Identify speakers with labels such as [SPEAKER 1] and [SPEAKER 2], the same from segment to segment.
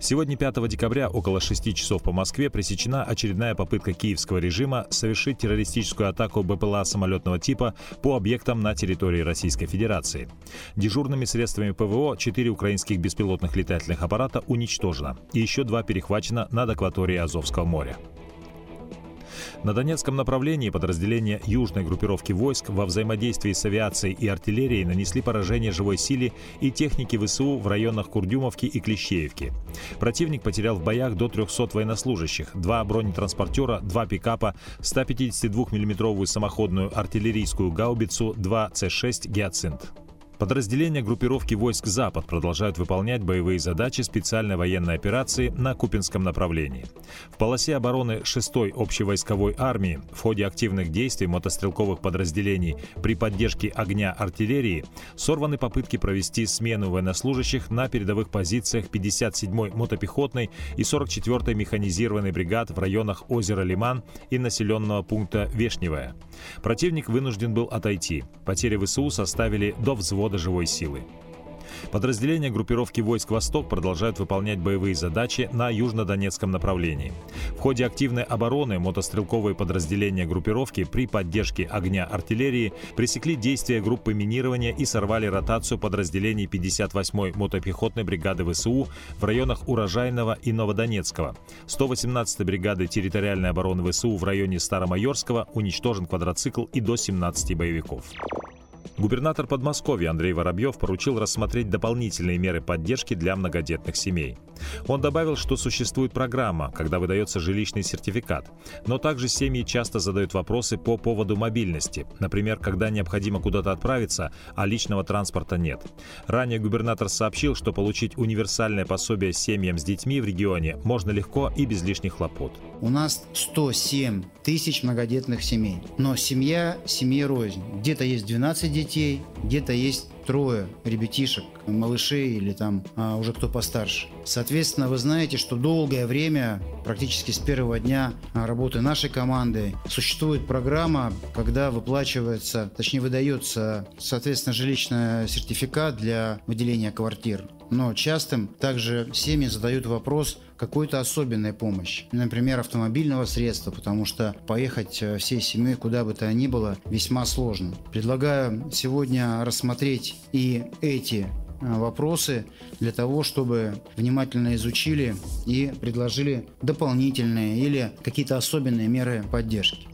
[SPEAKER 1] Сегодня, 5 декабря, около 6 часов по Москве, пресечена очередная попытка киевского режима совершить террористическую атаку БПЛА самолетного типа по объектам на территории Российской Федерации. Дежурными средствами ПВО 4 украинских беспилотных летательных аппарата уничтожено, и еще два перехвачено над акваторией Азовского моря. На Донецком направлении подразделения южной группировки войск во взаимодействии с авиацией и артиллерией нанесли поражение живой силе и техники ВСУ в районах Курдюмовки и Клещеевки. Противник потерял в боях до 300 военнослужащих, два бронетранспортера, два пикапа, 152 миллиметровую самоходную артиллерийскую гаубицу, два С-6 «Гиацинт». Подразделения группировки войск «Запад» продолжают выполнять боевые задачи специальной военной операции на Купинском направлении. В полосе обороны 6-й общевойсковой армии в ходе активных действий мотострелковых подразделений при поддержке огня артиллерии сорваны попытки провести смену военнослужащих на передовых позициях 57-й мотопехотной и 44-й механизированной бригад в районах озера Лиман и населенного пункта Вешневая. Противник вынужден был отойти. Потери ВСУ составили до взвода взвода живой силы. Подразделения группировки войск «Восток» продолжают выполнять боевые задачи на южнодонецком направлении. В ходе активной обороны мотострелковые подразделения группировки при поддержке огня артиллерии пресекли действия группы минирования и сорвали ротацию подразделений 58-й мотопехотной бригады ВСУ в районах Урожайного и Новодонецкого. 118-й бригады территориальной обороны ВСУ в районе Старомайорского уничтожен квадроцикл и до 17 боевиков. Губернатор Подмосковья Андрей Воробьев поручил рассмотреть дополнительные меры поддержки для многодетных семей. Он добавил, что существует программа, когда выдается жилищный сертификат. Но также семьи часто задают вопросы по поводу мобильности. Например, когда необходимо куда-то отправиться, а личного транспорта нет. Ранее губернатор сообщил, что получить универсальное пособие семьям с детьми в регионе можно легко и без лишних хлопот.
[SPEAKER 2] У нас 107 тысяч многодетных семей. Но семья семье рознь. Где-то есть 12 детей, где-то есть трое ребятишек, малышей или там а, уже кто постарше. Соответственно, вы знаете, что долгое время, практически с первого дня работы нашей команды, существует программа, когда выплачивается, точнее выдается, соответственно, жилищный сертификат для выделения квартир. Но частым также семьи задают вопрос какой-то особенной помощи, например, автомобильного средства, потому что поехать э, всей семьей куда бы то ни было весьма сложно. Предлагаю сегодня рассмотреть и эти э, вопросы для того, чтобы внимательно изучили и предложили дополнительные или какие-то особенные меры поддержки.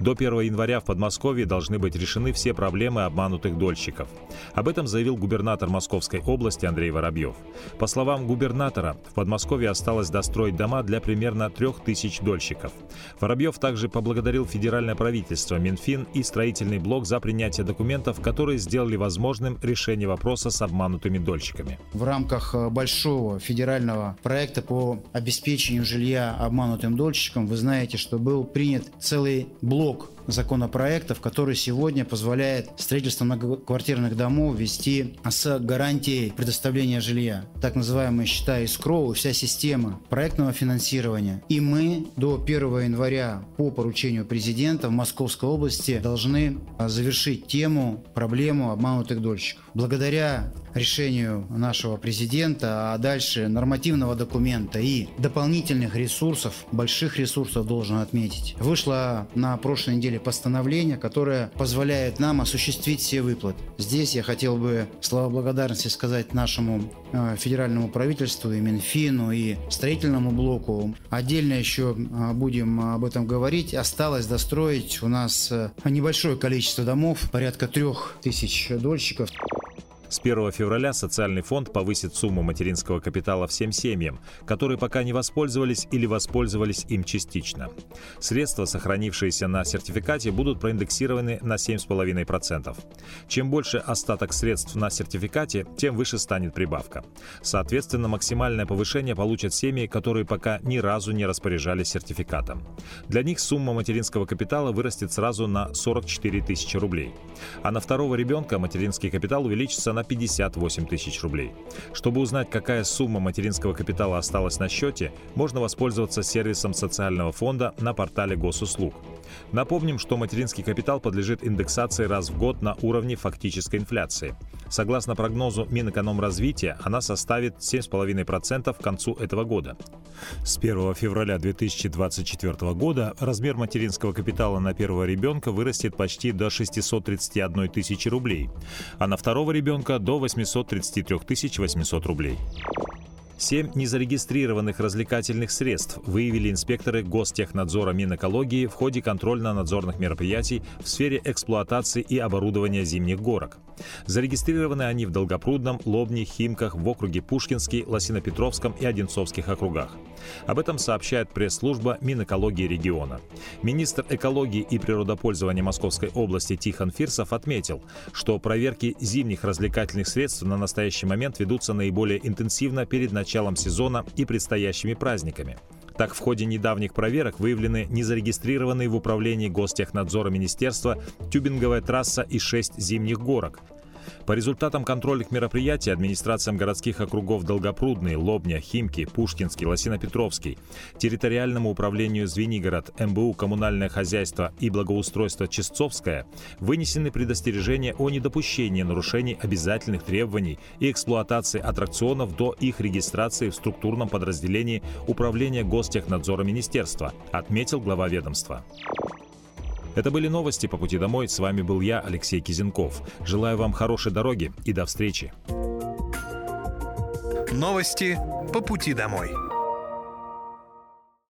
[SPEAKER 1] До 1 января в Подмосковье должны быть решены все проблемы обманутых дольщиков. Об этом заявил губернатор Московской области Андрей Воробьев. По словам губернатора, в Подмосковье осталось достроить дома для примерно 3000 дольщиков. Воробьев также поблагодарил федеральное правительство, Минфин и строительный блок за принятие документов, которые сделали возможным решение вопроса с обманутыми дольщиками.
[SPEAKER 2] В рамках э, большого федерального проекта по обеспечению жилья обманутым дольщикам вы знаете, что был принят целый блок блок законопроектов, который сегодня позволяет строительство многоквартирных домов вести с гарантией предоставления жилья. Так называемые счета искроу, вся система проектного финансирования. И мы до 1 января по поручению президента в Московской области должны а, завершить тему, проблему обманутых дольщиков. Благодаря решению нашего президента, а дальше нормативного документа и дополнительных ресурсов, больших ресурсов должен отметить, вышло на прошлой неделе приняли постановление, которое позволяет нам осуществить все выплаты. Здесь я хотел бы слова благодарности сказать нашему э, федеральному правительству и Минфину, и строительному блоку. Отдельно еще э, будем об этом говорить. Осталось достроить у нас э, небольшое количество домов, порядка трех тысяч дольщиков.
[SPEAKER 1] С 1 февраля социальный фонд повысит сумму материнского капитала всем семьям, которые пока не воспользовались или воспользовались им частично. Средства, сохранившиеся на сертификате, будут проиндексированы на 7,5%. Чем больше остаток средств на сертификате, тем выше станет прибавка. Соответственно, максимальное повышение получат семьи, которые пока ни разу не распоряжались сертификатом. Для них сумма материнского капитала вырастет сразу на 44 тысячи рублей. А на второго ребенка материнский капитал увеличится на 58 тысяч рублей. Чтобы узнать, какая сумма материнского капитала осталась на счете, можно воспользоваться сервисом социального фонда на портале госуслуг. Напомним, что материнский капитал подлежит индексации раз в год на уровне фактической инфляции. Согласно прогнозу Минэкономразвития, она составит 7,5% к концу этого года. С 1 февраля 2024 года размер материнского капитала на первого ребенка вырастет почти до 631 тысячи рублей, а на второго ребенка до 833 800 рублей. Семь незарегистрированных развлекательных средств выявили инспекторы Гостехнадзора Минэкологии в ходе контрольно-надзорных мероприятий в сфере эксплуатации и оборудования зимних горок. Зарегистрированы они в Долгопрудном, Лобне, Химках, в округе Пушкинский, Лосинопетровском и Одинцовских округах. Об этом сообщает пресс-служба Минэкологии региона. Министр экологии и природопользования Московской области Тихон Фирсов отметил, что проверки зимних развлекательных средств на настоящий момент ведутся наиболее интенсивно перед началом сезона и предстоящими праздниками. Так, в ходе недавних проверок выявлены незарегистрированные в управлении Гостехнадзора Министерства тюбинговая трасса и шесть зимних горок, по результатам контрольных мероприятий администрациям городских округов Долгопрудный, Лобня, Химки, Пушкинский, Лосинопетровский, территориальному управлению Звенигород, МБУ «Коммунальное хозяйство» и благоустройство Чистцовское вынесены предостережения о недопущении нарушений обязательных требований и эксплуатации аттракционов до их регистрации в структурном подразделении Управления Гостехнадзора Министерства, отметил глава ведомства. Это были новости по пути домой. С вами был я, Алексей Кизенков. Желаю вам хорошей дороги и до встречи.
[SPEAKER 3] Новости по пути домой.